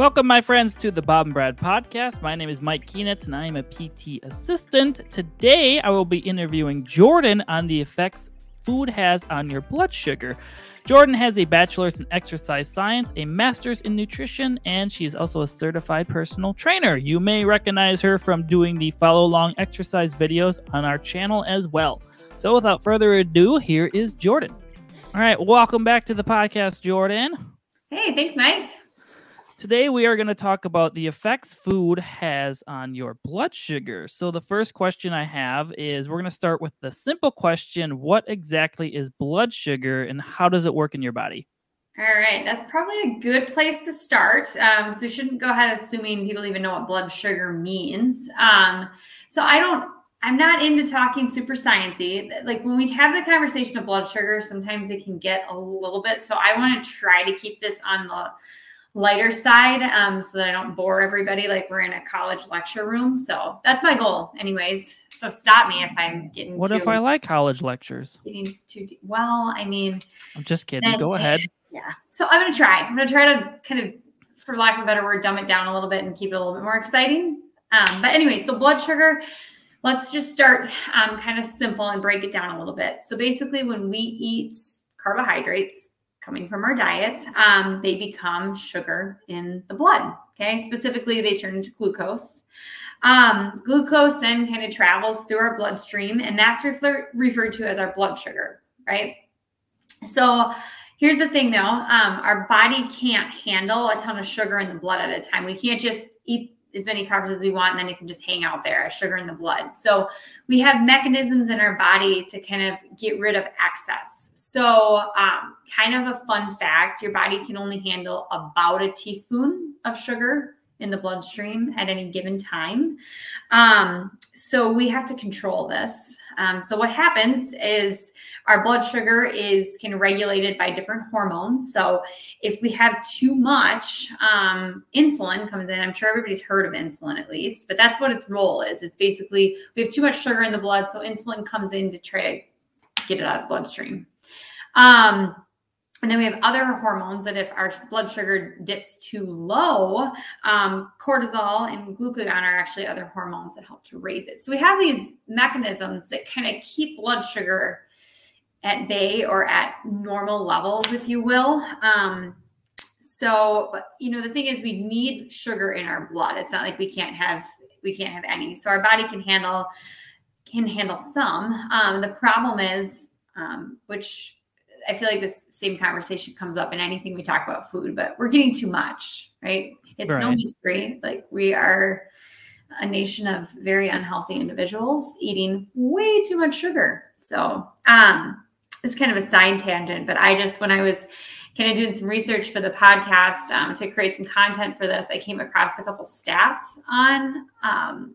Welcome, my friends, to the Bob and Brad podcast. My name is Mike Keenitz, and I am a PT assistant. Today, I will be interviewing Jordan on the effects food has on your blood sugar. Jordan has a bachelor's in exercise science, a master's in nutrition, and she is also a certified personal trainer. You may recognize her from doing the follow along exercise videos on our channel as well. So, without further ado, here is Jordan. All right, welcome back to the podcast, Jordan. Hey, thanks, Mike. Today, we are going to talk about the effects food has on your blood sugar. So, the first question I have is we're going to start with the simple question What exactly is blood sugar and how does it work in your body? All right, that's probably a good place to start. Um, so, we shouldn't go ahead assuming people even know what blood sugar means. Um, so, I don't I'm not into talking super sciencey. Like when we have the conversation of blood sugar, sometimes it can get a little bit. So I want to try to keep this on the lighter side um, so that I don't bore everybody like we're in a college lecture room. So that's my goal, anyways. So stop me if I'm getting. What too, if I like college lectures? Getting too deep. Well, I mean, I'm just kidding. Go ahead. Yeah. So I'm gonna try. I'm gonna try to kind of, for lack of a better word, dumb it down a little bit and keep it a little bit more exciting. Um, but anyway, so blood sugar. Let's just start um, kind of simple and break it down a little bit. So basically, when we eat carbohydrates, coming from our diet, um, they become sugar in the blood. Okay, specifically, they turn into glucose. Um, glucose then kind of travels through our bloodstream, and that's refer- referred to as our blood sugar, right? So, here's the thing though um, our body can't handle a ton of sugar in the blood at a time. We can't just eat as many carbs as we want, and then it can just hang out there sugar in the blood. So, we have mechanisms in our body to kind of get rid of excess. So, um, kind of a fun fact your body can only handle about a teaspoon of sugar in the bloodstream at any given time. Um, so, we have to control this. Um, so, what happens is our blood sugar is kind of regulated by different hormones. So, if we have too much, um, insulin comes in. I'm sure everybody's heard of insulin at least, but that's what its role is. It's basically we have too much sugar in the blood, so insulin comes in to try to get it out of the bloodstream. Um, and then we have other hormones that if our blood sugar dips too low, um, cortisol and glucagon are actually other hormones that help to raise it. So we have these mechanisms that kind of keep blood sugar at bay or at normal levels, if you will. Um, so, you know, the thing is, we need sugar in our blood. It's not like we can't have we can't have any. So our body can handle can handle some. Um, the problem is, um, which I feel like this same conversation comes up in anything we talk about food, but we're getting too much, right? It's right. no mystery. Like we are a nation of very unhealthy individuals eating way too much sugar. So, um, it's kind of a side tangent, but I just, when I was kind of doing some research for the podcast um, to create some content for this, I came across a couple stats on um,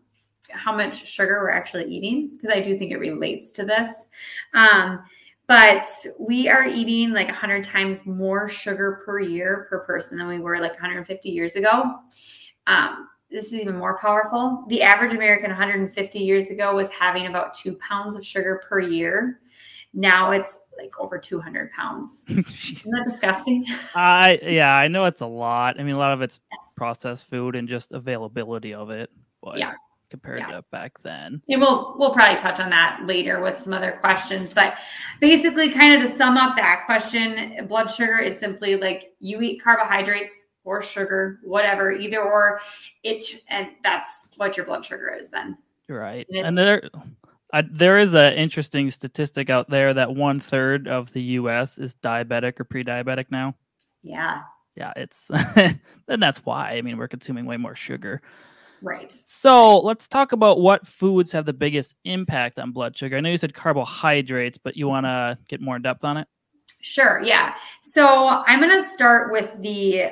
how much sugar we're actually eating because I do think it relates to this. Um, but we are eating like 100 times more sugar per year per person than we were like 150 years ago. Um, this is even more powerful. The average American 150 years ago was having about two pounds of sugar per year. Now it's like over 200 pounds. Isn't that disgusting? I yeah, I know it's a lot. I mean, a lot of it's processed food and just availability of it. But yeah compared yeah. to back then. And we'll we'll probably touch on that later with some other questions. But basically, kind of to sum up that question, blood sugar is simply like you eat carbohydrates or sugar, whatever, either or it and that's what your blood sugar is then. Right. And, and there uh, there is an interesting statistic out there that one third of the US is diabetic or pre-diabetic now. Yeah. Yeah, it's and that's why. I mean, we're consuming way more sugar. Right. So let's talk about what foods have the biggest impact on blood sugar. I know you said carbohydrates, but you want to get more in depth on it? Sure. Yeah. So I'm going to start with the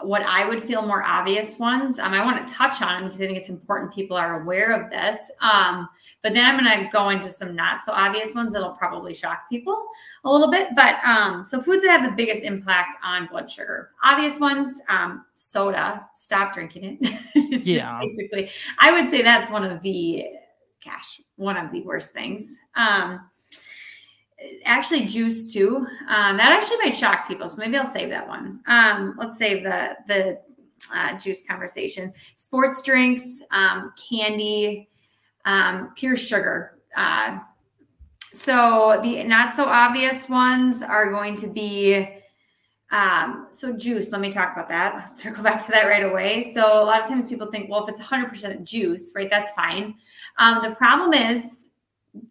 what I would feel more obvious ones. Um, I want to touch on them because I think it's important people are aware of this. Um, but then I'm going to go into some not so obvious ones that'll probably shock people a little bit. But um, so foods that have the biggest impact on blood sugar. Obvious ones, um, soda. Stop drinking it. it's yeah. just basically, I would say that's one of the, gosh, one of the worst things. Um, actually juice too. Um, that actually might shock people. So maybe I'll save that one. Um, let's save the the uh, juice conversation. Sports drinks, um, candy, um, pure sugar. Uh, so the not so obvious ones are going to be um, so juice, let me talk about that. I'll circle back to that right away. So a lot of times people think, well, if it's 100% juice, right, that's fine. Um, the problem is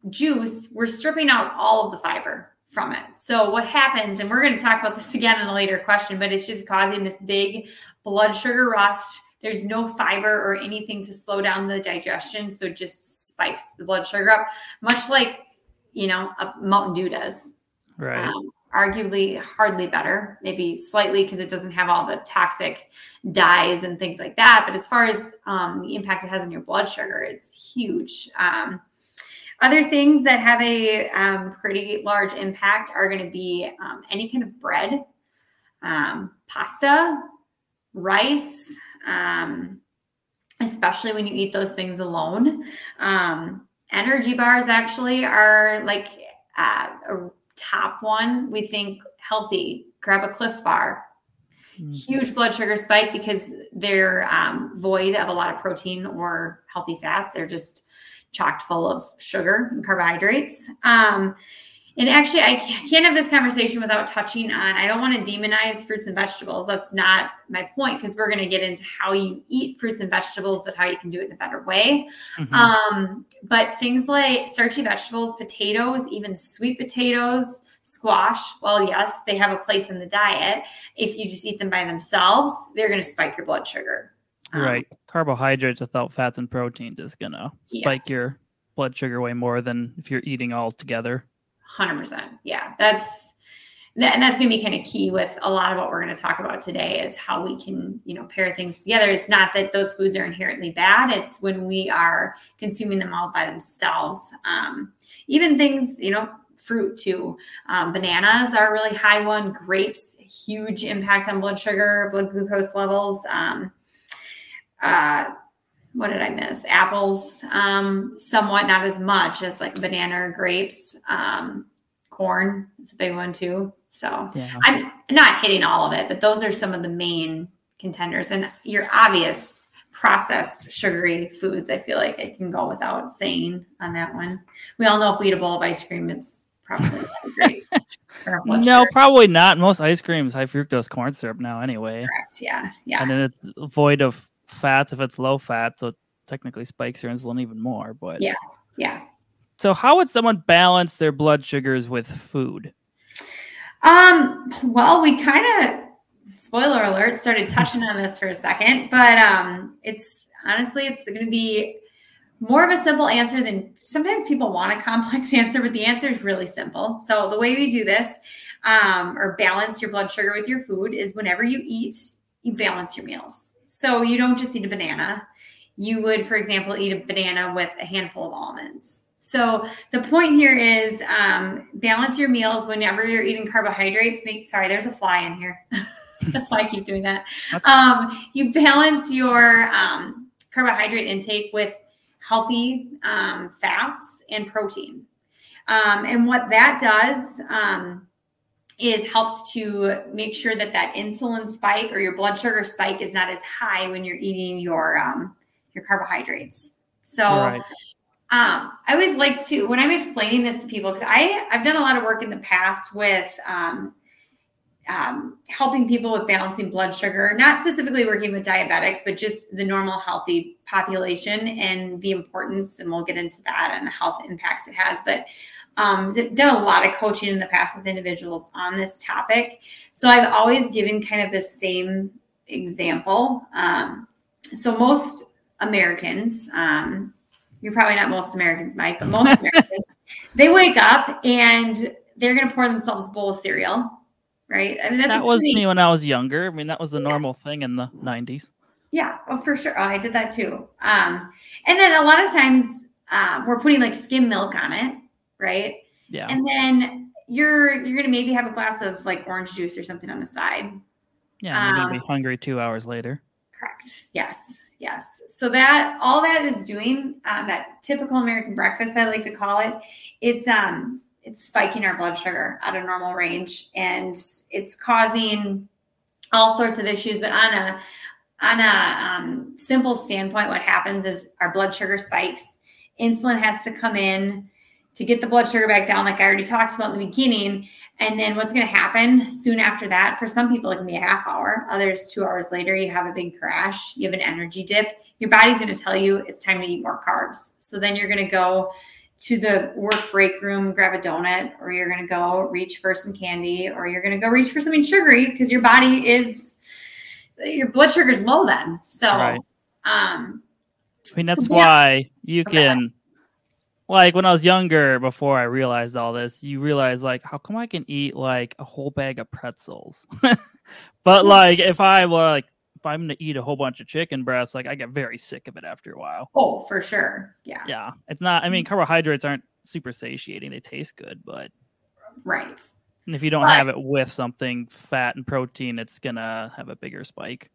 juice, we're stripping out all of the fiber from it. So what happens, and we're going to talk about this again in a later question, but it's just causing this big blood sugar rush. There's no fiber or anything to slow down the digestion. So it just spikes the blood sugar up, much like, you know, a Mountain Dew does. Right. Um, arguably hardly better, maybe slightly because it doesn't have all the toxic dyes and things like that. But as far as um, the impact it has on your blood sugar, it's huge. Um, other things that have a um, pretty large impact are going to be um, any kind of bread, um, pasta, rice, um, especially when you eat those things alone. energy bars actually are like uh, a top one, we think healthy. Grab a Clif Bar. Mm-hmm. Huge blood sugar spike because they're um, void of a lot of protein or healthy fats. They're just chocked full of sugar and carbohydrates. Um, and actually, I can't have this conversation without touching on. I don't want to demonize fruits and vegetables. That's not my point because we're going to get into how you eat fruits and vegetables, but how you can do it in a better way. Mm-hmm. Um, but things like starchy vegetables, potatoes, even sweet potatoes, squash, well, yes, they have a place in the diet. If you just eat them by themselves, they're going to spike your blood sugar. Um, right. Carbohydrates without fats and proteins is going to spike your blood sugar way more than if you're eating all together. 100%. Yeah, that's and that's going to be kind of key with a lot of what we're going to talk about today is how we can you know pair things together. It's not that those foods are inherently bad it's when we are consuming them all by themselves. Um, even things you know fruit too. Um, bananas are a really high one grapes huge impact on blood sugar blood glucose levels. Um, uh, what did I miss? Apples, um, somewhat, not as much as like banana or grapes. Um, corn is a big one too. So yeah. I'm not hitting all of it, but those are some of the main contenders. And your obvious processed sugary foods, I feel like I can go without saying on that one. We all know if we eat a bowl of ice cream, it's probably great. no, probably not. Most ice cream is high fructose corn syrup now, anyway. Correct. Yeah. Yeah. And then it's void of fats if it's low fat, so it technically spikes your insulin even more. But yeah, yeah. So how would someone balance their blood sugars with food? Um, well, we kind of spoiler alert started touching on this for a second, but um it's honestly it's going to be more of a simple answer than sometimes people want a complex answer, but the answer is really simple. So the way we do this, um, or balance your blood sugar with your food is whenever you eat, you balance your meals. So you don't just eat a banana. You would, for example, eat a banana with a handful of almonds. So the point here is um, balance your meals whenever you're eating carbohydrates. Make sorry, there's a fly in here. That's why I keep doing that. Um, you balance your um, carbohydrate intake with healthy um, fats and protein. Um, and what that does um, is helps to make sure that that insulin spike or your blood sugar spike is not as high when you're eating your um, your carbohydrates. So right. um, I always like to when I'm explaining this to people because I I've done a lot of work in the past with um, um, helping people with balancing blood sugar, not specifically working with diabetics, but just the normal healthy population and the importance. And we'll get into that and the health impacts it has. But um, done a lot of coaching in the past with individuals on this topic. So I've always given kind of the same example. Um, so most Americans, um, you're probably not most Americans, Mike, but most Americans, they wake up and they're going to pour themselves a bowl of cereal, right? I mean, that was pretty... me when I was younger. I mean, that was the normal yeah. thing in the 90s. Yeah, oh, for sure. Oh, I did that too. Um, and then a lot of times uh, we're putting like skim milk on it right? Yeah. And then you're you're gonna maybe have a glass of like orange juice or something on the side. Yeah, maybe um, be hungry two hours later. Correct. Yes. Yes. So that all that is doing um, that typical American breakfast, I like to call it. It's um it's spiking our blood sugar out of normal range, and it's causing all sorts of issues. But on a on a um, simple standpoint, what happens is our blood sugar spikes. Insulin has to come in to get the blood sugar back down, like I already talked about in the beginning. And then what's going to happen soon after that? For some people, it can be a half hour. Others, two hours later, you have a big crash. You have an energy dip. Your body's going to tell you it's time to eat more carbs. So then you're going to go to the work break room, grab a donut, or you're going to go reach for some candy, or you're going to go reach for something sugary because your body is your blood sugar is low then. So, right. um, I mean, that's so, why you can, like, when I was younger, before I realized all this, you realize, like, how come I can eat like a whole bag of pretzels? but, like, if I were like, if I'm gonna eat a whole bunch of chicken breasts, like I get very sick of it after a while. Oh, for sure. Yeah. Yeah. It's not I mean mm-hmm. carbohydrates aren't super satiating. They taste good, but Right. And if you don't but, have it with something fat and protein, it's gonna have a bigger spike.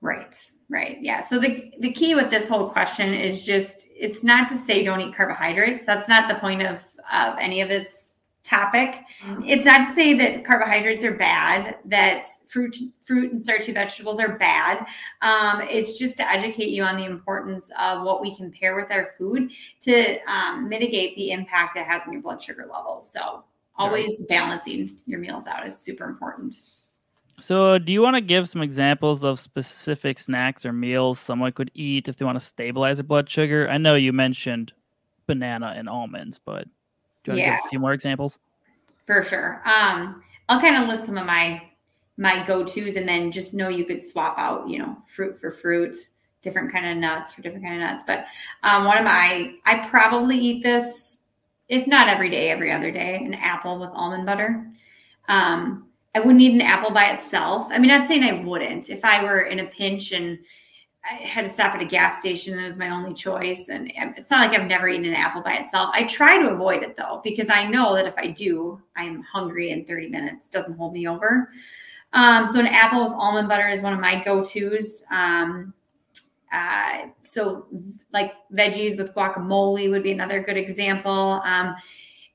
Right. Right. Yeah. So the the key with this whole question is just it's not to say don't eat carbohydrates. That's not the point of of any of this topic. It's not to say that carbohydrates are bad, that fruit, fruit and starchy vegetables are bad. Um, it's just to educate you on the importance of what we can pair with our food to um, mitigate the impact it has on your blood sugar levels. So always balancing your meals out is super important. So, do you want to give some examples of specific snacks or meals someone could eat if they want to stabilize their blood sugar? I know you mentioned banana and almonds, but do you want yes. to give a few more examples? For sure. Um, I'll kind of list some of my my go-tos and then just know you could swap out, you know, fruit for fruit, different kind of nuts for different kind of nuts. But um, one of my I probably eat this, if not every day, every other day, an apple with almond butter. Um, I wouldn't eat an apple by itself. I mean, I'm saying I wouldn't. If I were in a pinch and I had to stop at a gas station. and It was my only choice. And it's not like I've never eaten an apple by itself. I try to avoid it though, because I know that if I do, I'm hungry in 30 minutes. It doesn't hold me over. Um, so an apple with almond butter is one of my go-tos. Um, uh, so like veggies with guacamole would be another good example. Um,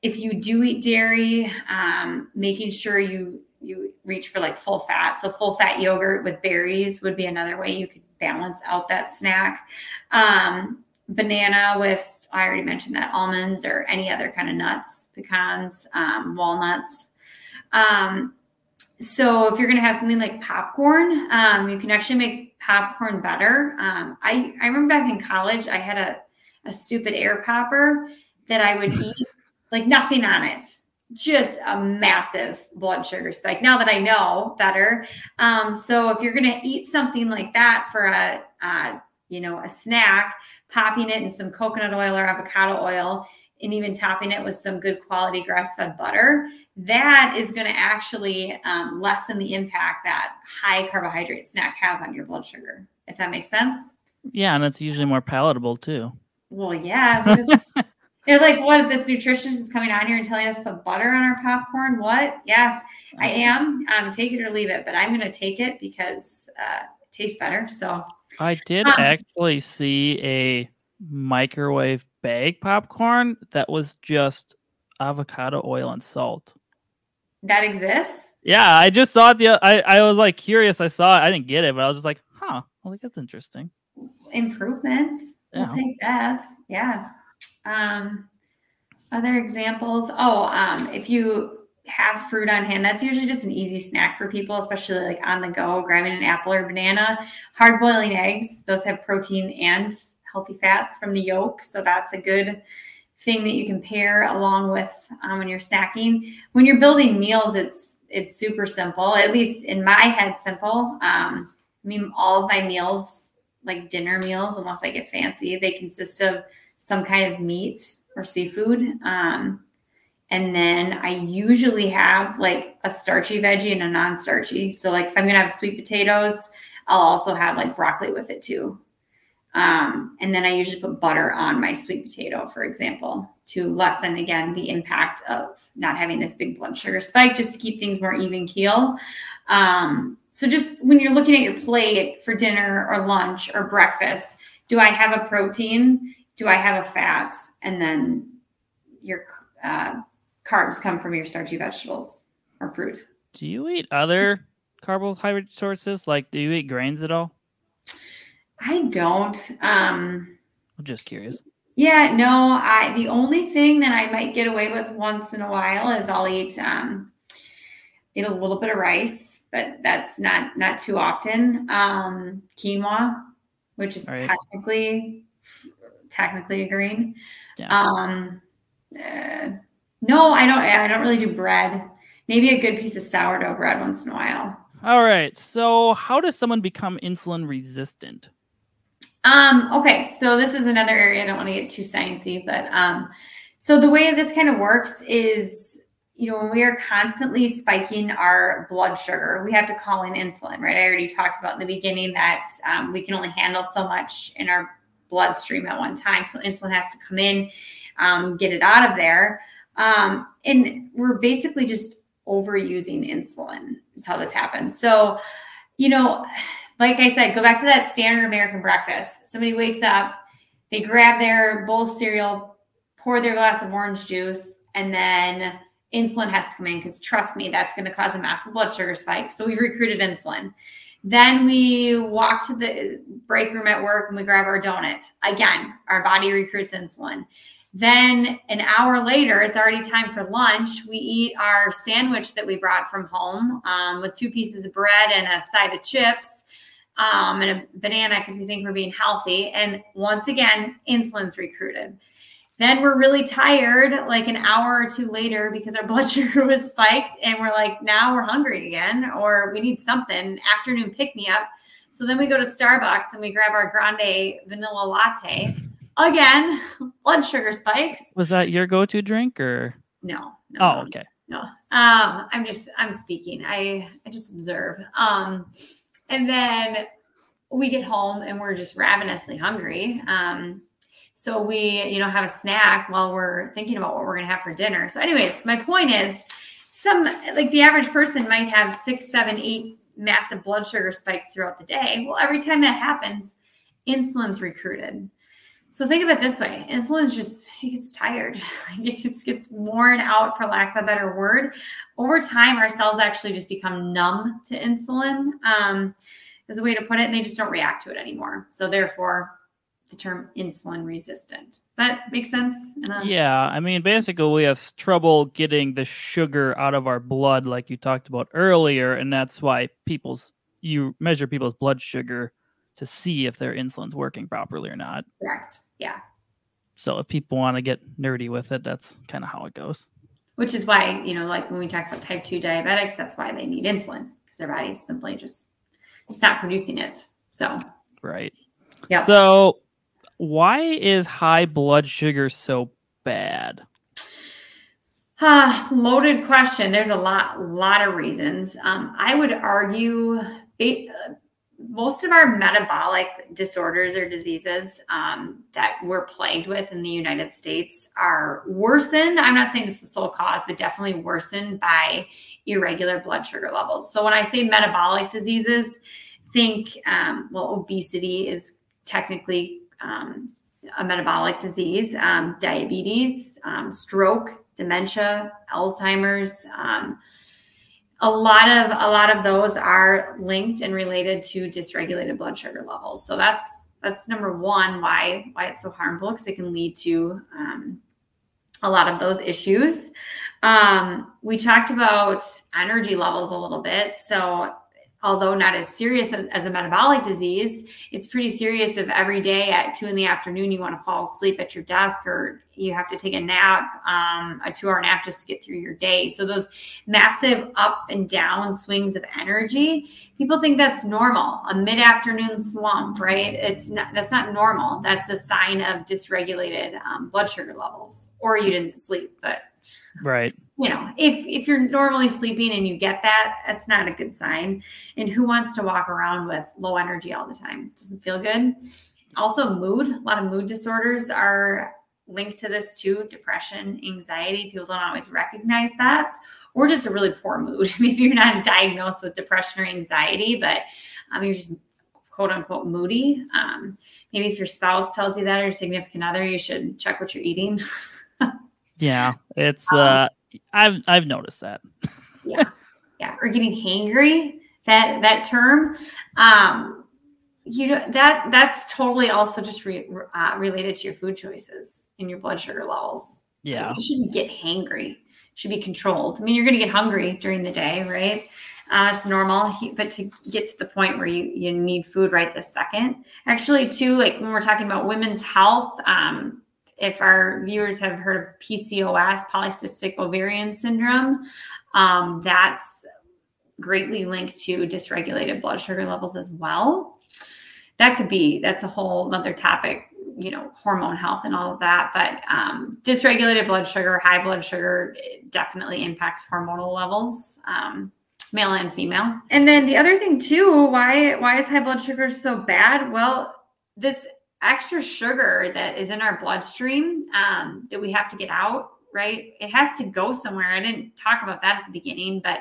if you do eat dairy, um, making sure you you reach for like full fat. So full fat yogurt with berries would be another way you could balance out that snack. Um, banana with, I already mentioned that, almonds or any other kind of nuts, pecans, um, walnuts. Um, so if you're going to have something like popcorn, um, you can actually make popcorn better. Um, I, I remember back in college, I had a, a stupid air popper that I would eat like nothing on it just a massive blood sugar spike now that I know better. Um, so if you're going to eat something like that for a, uh, you know, a snack, popping it in some coconut oil or avocado oil, and even topping it with some good quality grass-fed butter, that is going to actually um, lessen the impact that high carbohydrate snack has on your blood sugar. If that makes sense. Yeah, and it's usually more palatable too. Well, yeah. They're like, what? If this nutritionist is coming on here and telling us to put butter on our popcorn. What? Yeah, I am. Um, take it or leave it, but I'm going to take it because uh, it tastes better. So I did um, actually see a microwave bag popcorn that was just avocado oil and salt. That exists. Yeah, I just saw it. The I I was like curious. I saw it. I didn't get it, but I was just like, huh. Well, like that's interesting. Improvements. Yeah. We'll take that. Yeah. Um, other examples. Oh, um, if you have fruit on hand, that's usually just an easy snack for people, especially like on the go, grabbing an apple or banana. Hard boiling eggs, those have protein and healthy fats from the yolk. So that's a good thing that you can pair along with um, when you're snacking. When you're building meals, it's it's super simple. At least in my head, simple. Um, I mean, all of my meals, like dinner meals, unless I get fancy, they consist of some kind of meat or seafood. Um, and then I usually have like a starchy veggie and a non starchy. So, like, if I'm going to have sweet potatoes, I'll also have like broccoli with it too. Um, and then I usually put butter on my sweet potato, for example, to lessen again the impact of not having this big blood sugar spike, just to keep things more even keel. Um, so, just when you're looking at your plate for dinner or lunch or breakfast, do I have a protein? Do I have a fat? And then your uh, carbs come from your starchy vegetables or fruit. Do you eat other carbohydrate sources? Like, do you eat grains at all? I don't. Um, I'm just curious. Yeah, no, I the only thing that I might get away with once in a while is I'll eat um eat a little bit of rice, but that's not not too often. Um quinoa, which is right. technically technically a green. Yeah. Um uh, no, I don't I don't really do bread. Maybe a good piece of sourdough bread once in a while. All right. So, how does someone become insulin resistant? Um, okay, so this is another area I don't want to get too sciencey, but um, so the way this kind of works is, you know, when we are constantly spiking our blood sugar, we have to call in insulin, right? I already talked about in the beginning that um, we can only handle so much in our bloodstream at one time, so insulin has to come in, um, get it out of there, um, and we're basically just overusing insulin. Is how this happens. So, you know like I said, go back to that standard American breakfast. Somebody wakes up, they grab their bowl of cereal, pour their glass of orange juice, and then insulin has to come in because trust me, that's going to cause a massive blood sugar spike. So we've recruited insulin. Then we walk to the break room at work and we grab our donut. Again, our body recruits insulin. Then an hour later, it's already time for lunch. We eat our sandwich that we brought from home um, with two pieces of bread and a side of chips um, and a banana because we think we're being healthy. And once again, insulin's recruited. Then we're really tired, like an hour or two later, because our blood sugar was spiked, and we're like, now we're hungry again, or we need something afternoon pick me up. So then we go to Starbucks and we grab our grande vanilla latte. Again, blood sugar spikes. Was that your go-to drink, or no? no oh, okay. No, um, I'm just I'm speaking. I I just observe. Um, and then we get home and we're just ravenously hungry. Um, so we, you know, have a snack while we're thinking about what we're going to have for dinner. So, anyways, my point is, some like the average person might have six, seven, eight massive blood sugar spikes throughout the day. Well, every time that happens, insulin's recruited. So think of it this way: insulin's just it gets tired. it just gets worn out, for lack of a better word. Over time, our cells actually just become numb to insulin. Um, is a way to put it, and they just don't react to it anymore. So therefore, the term insulin resistant. Does that make sense? Um, yeah, I mean, basically, we have trouble getting the sugar out of our blood, like you talked about earlier, and that's why people's you measure people's blood sugar to see if their insulin's working properly or not. Correct. Yeah. So if people want to get nerdy with it, that's kind of how it goes. Which is why, you know, like when we talk about type 2 diabetics, that's why they need insulin because their body's simply just it's not producing it. So Right. Yeah. So why is high blood sugar so bad? Uh, loaded question. There's a lot, lot of reasons. Um, I would argue most of our metabolic disorders or diseases um, that we're plagued with in the United States are worsened. I'm not saying this is the sole cause, but definitely worsened by irregular blood sugar levels. So when I say metabolic diseases, think, um, well, obesity is technically um, a metabolic disease, um, diabetes, um, stroke, dementia, Alzheimer's um, a lot of a lot of those are linked and related to dysregulated blood sugar levels. So that's that's number one why why it's so harmful because it can lead to um, a lot of those issues. Um, we talked about energy levels a little bit. So although not as serious as a metabolic disease, it's pretty serious if every day at two in the afternoon you want to fall asleep at your desk or you have to take a nap, um, a two hour nap just to get through your day. So those massive up and down swings of energy, people think that's normal, a mid afternoon slump, right? It's not, that's not normal. That's a sign of dysregulated um, blood sugar levels or you didn't sleep, but right. You know if if you're normally sleeping and you get that that's not a good sign. And who wants to walk around with low energy all the time? Doesn't feel good? Also mood a lot of mood disorders are linked to this too. Depression anxiety people don't always recognize that. Or just a really poor mood. Maybe you're not diagnosed with depression or anxiety but um, you're just quote unquote moody. Um, maybe if your spouse tells you that or your significant other you should check what you're eating Yeah, it's um, uh I've I've noticed that. yeah. Yeah, or getting hangry, that that term. Um you know that that's totally also just re, uh, related to your food choices and your blood sugar levels. Yeah, you shouldn't get hangry. Should be controlled. I mean, you're going to get hungry during the day, right? Uh, it's normal, but to get to the point where you you need food right this second. Actually, too, like when we're talking about women's health, um, if our viewers have heard of PCOS, polycystic ovarian syndrome, um, that's greatly linked to dysregulated blood sugar levels as well. That could be, that's a whole other topic, you know, hormone health and all of that. But um, dysregulated blood sugar, high blood sugar definitely impacts hormonal levels. Um, male and female. And then the other thing too, why why is high blood sugar so bad? Well, this extra sugar that is in our bloodstream um, that we have to get out, right? It has to go somewhere. I didn't talk about that at the beginning, but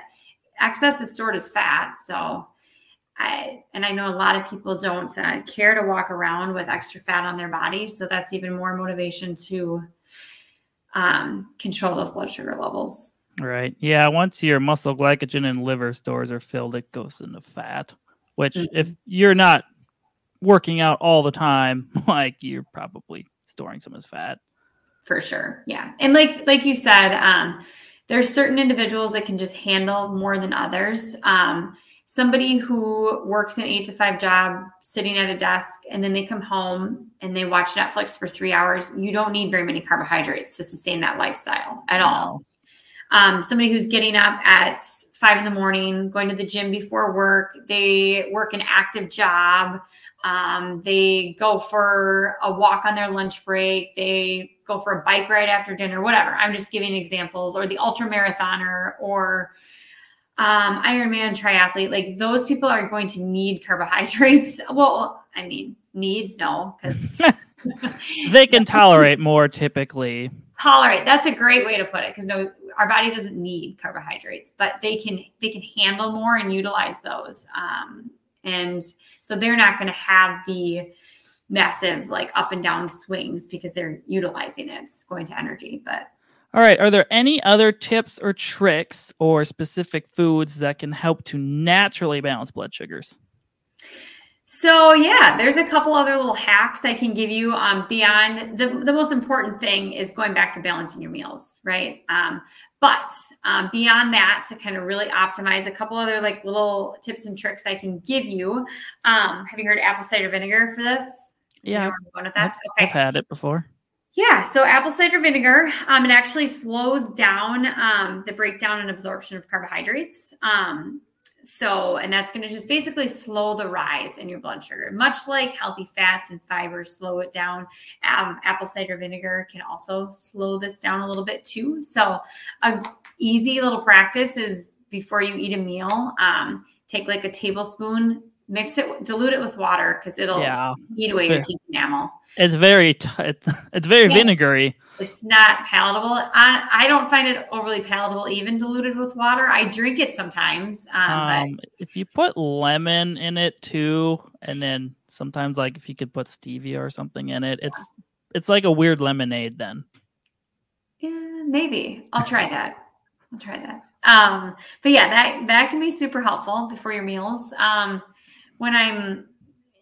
excess is stored as fat. So, I and I know a lot of people don't uh, care to walk around with extra fat on their body, so that's even more motivation to um, control those blood sugar levels. Right. Yeah. Once your muscle glycogen and liver stores are filled, it goes into fat. Which, mm-hmm. if you're not working out all the time, like you're probably storing some as fat. For sure. Yeah. And like like you said, um, there's certain individuals that can just handle more than others. Um, somebody who works an eight to five job sitting at a desk and then they come home and they watch Netflix for three hours, you don't need very many carbohydrates to sustain that lifestyle at all. Um, somebody who's getting up at five in the morning, going to the gym before work, they work an active job, um, they go for a walk on their lunch break. They go for a bike ride after dinner, whatever. I'm just giving examples, or the ultra marathoner, or um, Ironman triathlete. Like those people are going to need carbohydrates. Well, I mean, need no, because they can tolerate more typically. Tolerate. That's a great way to put it because no, our body doesn't need carbohydrates, but they can they can handle more and utilize those. Um, and so they're not going to have the massive like up and down swings because they're utilizing it. It's going to energy. But all right, are there any other tips or tricks or specific foods that can help to naturally balance blood sugars? So yeah, there's a couple other little hacks I can give you um, beyond the, the most important thing is going back to balancing your meals, right? Um, but um, beyond that, to kind of really optimize a couple other like little tips and tricks I can give you. Um, have you heard apple cider vinegar for this? Yeah, with that. I've, okay. I've had it before. Yeah, so apple cider vinegar, um, it actually slows down um, the breakdown and absorption of carbohydrates. Um, so, and that's going to just basically slow the rise in your blood sugar, much like healthy fats and fibers slow it down. Um, apple cider vinegar can also slow this down a little bit too. So, a easy little practice is before you eat a meal, um, take like a tablespoon mix it dilute it with water because it'll yeah, eat away your teeth enamel. it's very t- it's, it's very yeah. vinegary. It's not palatable. I, I don't find it overly palatable even diluted with water. I drink it sometimes um, um, if you put lemon in it too and then sometimes like if you could put stevia or something in it it's it's like a weird lemonade then. Yeah maybe. I'll try that. I'll try that. Um but yeah that that can be super helpful before your meals. Um when I'm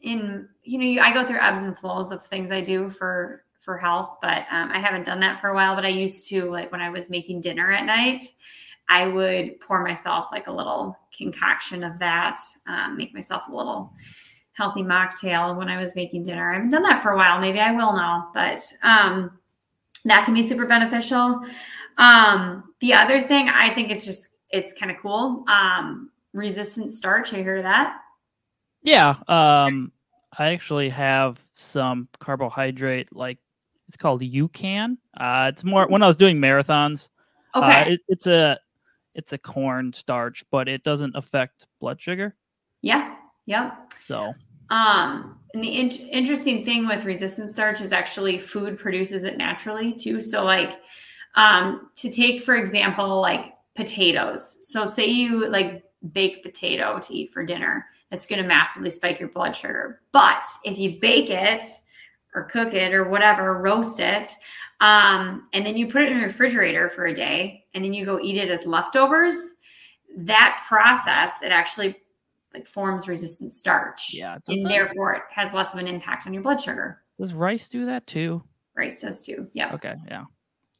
in, you know, I go through ebbs and flows of things I do for for health, but um, I haven't done that for a while. But I used to like when I was making dinner at night, I would pour myself like a little concoction of that, um, make myself a little healthy mocktail when I was making dinner. I haven't done that for a while. Maybe I will now, but um, that can be super beneficial. Um, the other thing I think it's just it's kind of cool. Um, resistant starch. You heard of that? Yeah. Um, I actually have some carbohydrate, like it's called UCAN. Uh, it's more when I was doing marathons. Uh, okay. Uh, it, it's a it's a corn starch, but it doesn't affect blood sugar. Yeah. Yep. So. Um, and the in- interesting thing with resistant starch is actually food produces it naturally too. So like, um, to take for example, like potatoes. So say you like bake potato to eat for dinner it's going to massively spike your blood sugar. But if you bake it or cook it or whatever, roast it, um, and then you put it in the refrigerator for a day and then you go eat it as leftovers, that process, it actually like forms resistant starch. Yeah. And therefore it has less of an impact on your blood sugar. Does rice do that too? Rice does too. Yeah. Okay. Yeah.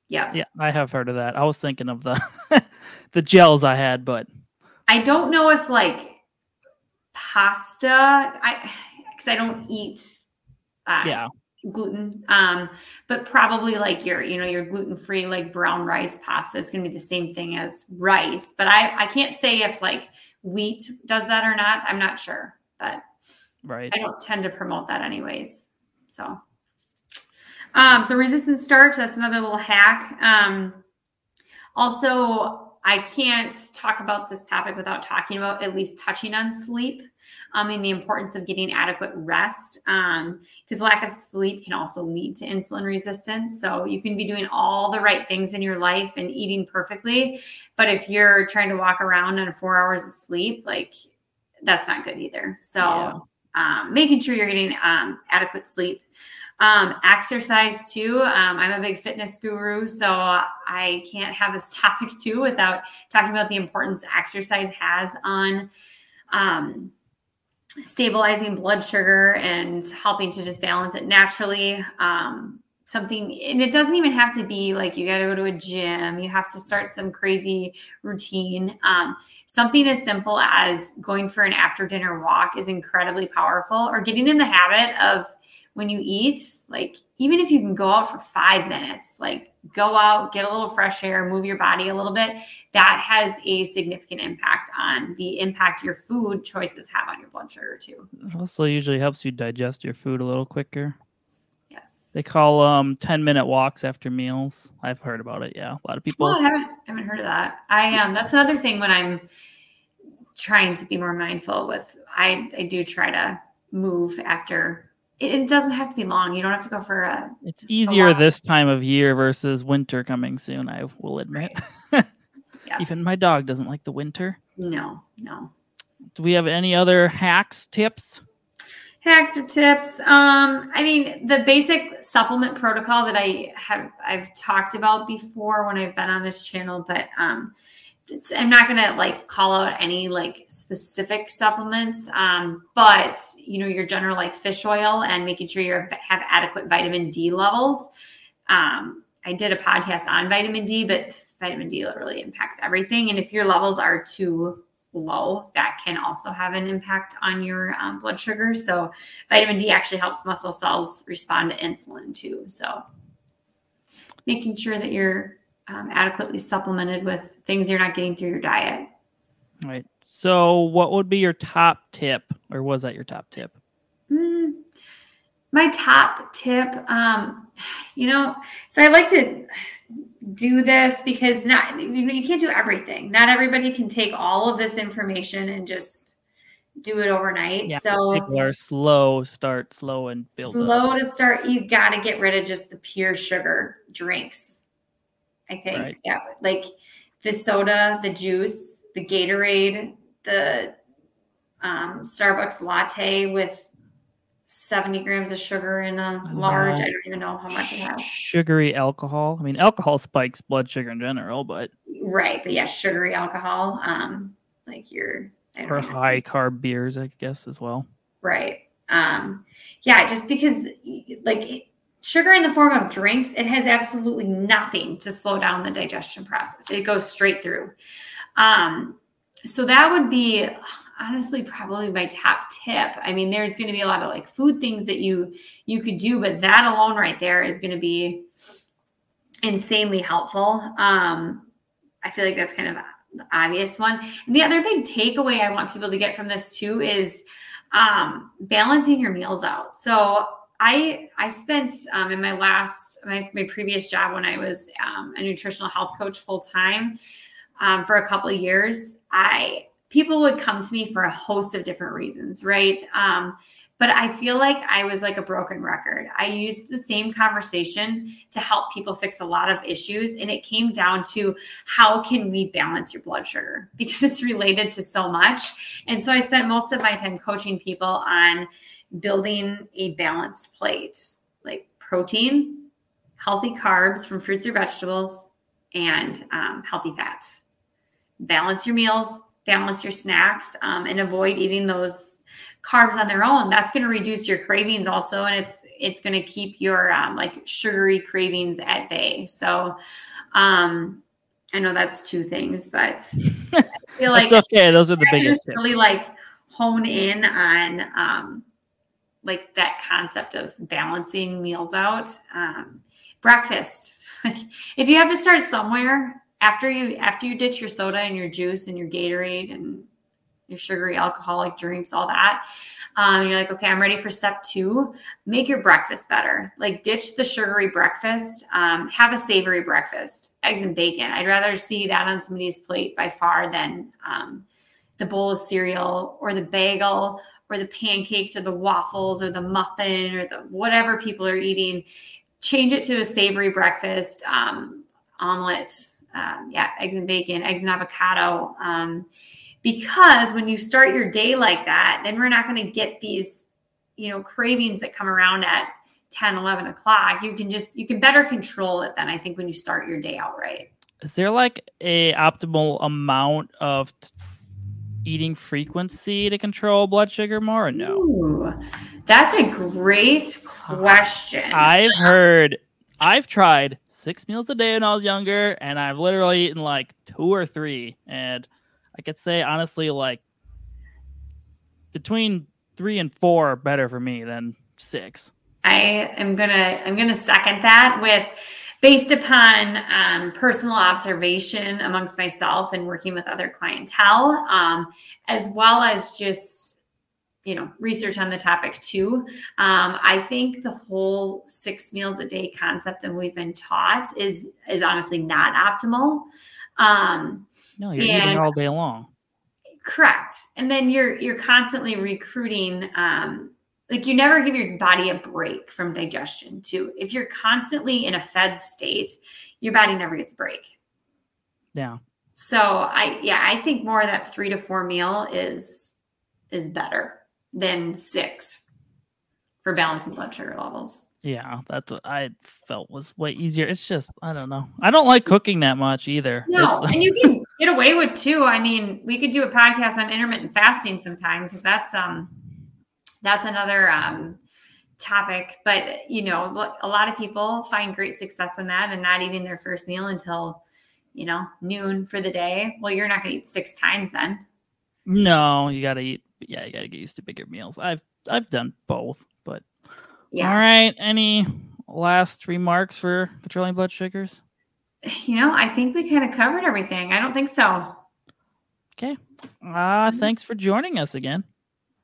Yeah. Yeah. I have heard of that. I was thinking of the the gels I had, but I don't know if like pasta, I because I don't eat uh, yeah. gluten. Um, but probably like your, you know, your gluten free like brown rice pasta is gonna be the same thing as rice. But I I can't say if like wheat does that or not. I'm not sure, but right. I don't tend to promote that anyways. So, um, so resistant starch, that's another little hack. Um, also, I can't talk about this topic without talking about at least touching on sleep. I mean, the importance of getting adequate rest because um, lack of sleep can also lead to insulin resistance. So you can be doing all the right things in your life and eating perfectly, but if you're trying to walk around on four hours of sleep, like that's not good either. So yeah. Um, making sure you're getting um, adequate sleep. Um, exercise too. Um, I'm a big fitness guru, so I can't have this topic too without talking about the importance exercise has on um, stabilizing blood sugar and helping to just balance it naturally. Um, something, and it doesn't even have to be like you got to go to a gym, you have to start some crazy routine. Um, something as simple as going for an after dinner walk is incredibly powerful, or getting in the habit of when you eat, like even if you can go out for five minutes, like go out, get a little fresh air, move your body a little bit, that has a significant impact on the impact your food choices have on your blood sugar too. Also usually helps you digest your food a little quicker. They call um 10 minute walks after meals. I've heard about it. Yeah. A lot of people I haven't haven't heard of that. I um that's another thing when I'm trying to be more mindful with I I do try to move after it, doesn't have to be long. You don't have to go for a. It's easier a this time of year versus winter coming soon. I will admit. Right. yes. Even my dog doesn't like the winter. No, no. Do we have any other hacks, tips? Hacks or tips? Um, I mean, the basic supplement protocol that I have I've talked about before when I've been on this channel, but um, I'm not gonna like call out any like specific supplements, um, but you know your general like fish oil and making sure you have adequate vitamin D levels. Um, I did a podcast on vitamin D, but vitamin D really impacts everything, and if your levels are too low, that can also have an impact on your um, blood sugar. So vitamin D actually helps muscle cells respond to insulin too. So making sure that you're um, adequately supplemented with things you're not getting through your diet. Right. So, what would be your top tip, or was that your top tip? My top tip, um, you know, so I like to do this because not you can't do everything. Not everybody can take all of this information and just do it overnight. Yeah, so people are slow, start slow and build. Slow up. to start. You got to get rid of just the pure sugar drinks I think. Right. Yeah. Like the soda, the juice, the Gatorade, the um, Starbucks latte with 70 grams of sugar in a large. I don't even know how much it has. Sugary alcohol. I mean, alcohol spikes blood sugar in general, but. Right. But yeah, sugary alcohol. Um, like your. Or high carb beers, I guess, as well. Right. Um, yeah, just because like sugar in the form of drinks, it has absolutely nothing to slow down the digestion process. It goes straight through. Um, so that would be honestly probably my top tip. I mean, there's going to be a lot of like food things that you you could do, but that alone right there is going to be insanely helpful. Um, I feel like that's kind of the obvious one. And the other big takeaway I want people to get from this too is um, balancing your meals out. So I I spent um, in my last my, my previous job when I was um, a nutritional health coach full time um, for a couple of years. I people would come to me for a host of different reasons, right? Um, but I feel like I was like a broken record. I used the same conversation to help people fix a lot of issues, and it came down to how can we balance your blood sugar because it's related to so much. And so I spent most of my time coaching people on building a balanced plate like protein, healthy carbs from fruits or vegetables, and um, healthy fat. Balance your meals, balance your snacks um, and avoid eating those carbs on their own. That's going to reduce your cravings also and it's it's going to keep your um, like sugary cravings at bay. So um i know that's two things but i feel like okay. Those are the biggest really like hone in on um like that concept of balancing meals out. Um breakfast. Like if you have to start somewhere after you after you ditch your soda and your juice and your gatorade and your sugary alcoholic drinks, all that. Um, you're like, okay, I'm ready for step two. Make your breakfast better. Like, ditch the sugary breakfast. Um, have a savory breakfast, eggs and bacon. I'd rather see that on somebody's plate by far than um, the bowl of cereal or the bagel or the pancakes or the waffles or the muffin or the whatever people are eating. Change it to a savory breakfast, um, omelet, um, yeah, eggs and bacon, eggs and avocado. Um, because when you start your day like that then we're not going to get these you know cravings that come around at 10 11 o'clock. You can just you can better control it then i think when you start your day out right is there like a optimal amount of t- eating frequency to control blood sugar more or no? Ooh, that's a great question. I've heard i've tried six meals a day when i was younger and i've literally eaten like two or three and I could say honestly, like between three and four are better for me than six. I am gonna I'm gonna second that with based upon um, personal observation amongst myself and working with other clientele, um, as well as just you know research on the topic too. Um, I think the whole six meals a day concept that we've been taught is is honestly not optimal. Um, no, you're and, eating all day long. Correct. And then you're you're constantly recruiting um like you never give your body a break from digestion too. If you're constantly in a fed state, your body never gets a break. Yeah. So I yeah, I think more that 3 to 4 meal is is better than 6 for balancing blood sugar levels. Yeah, that's what I felt was way easier. It's just I don't know. I don't like cooking that much either. No, and you can get away with two. I mean, we could do a podcast on intermittent fasting sometime because that's um that's another um topic. But you know, a lot of people find great success in that and not eating their first meal until you know noon for the day. Well, you're not going to eat six times then. No, you got to eat. Yeah, you got to get used to bigger meals. I've I've done both, but yeah. All right. Any last remarks for controlling blood sugars? You know, I think we kind of covered everything. I don't think so. Okay. Uh, thanks for joining us again.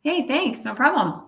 Hey, thanks. No problem.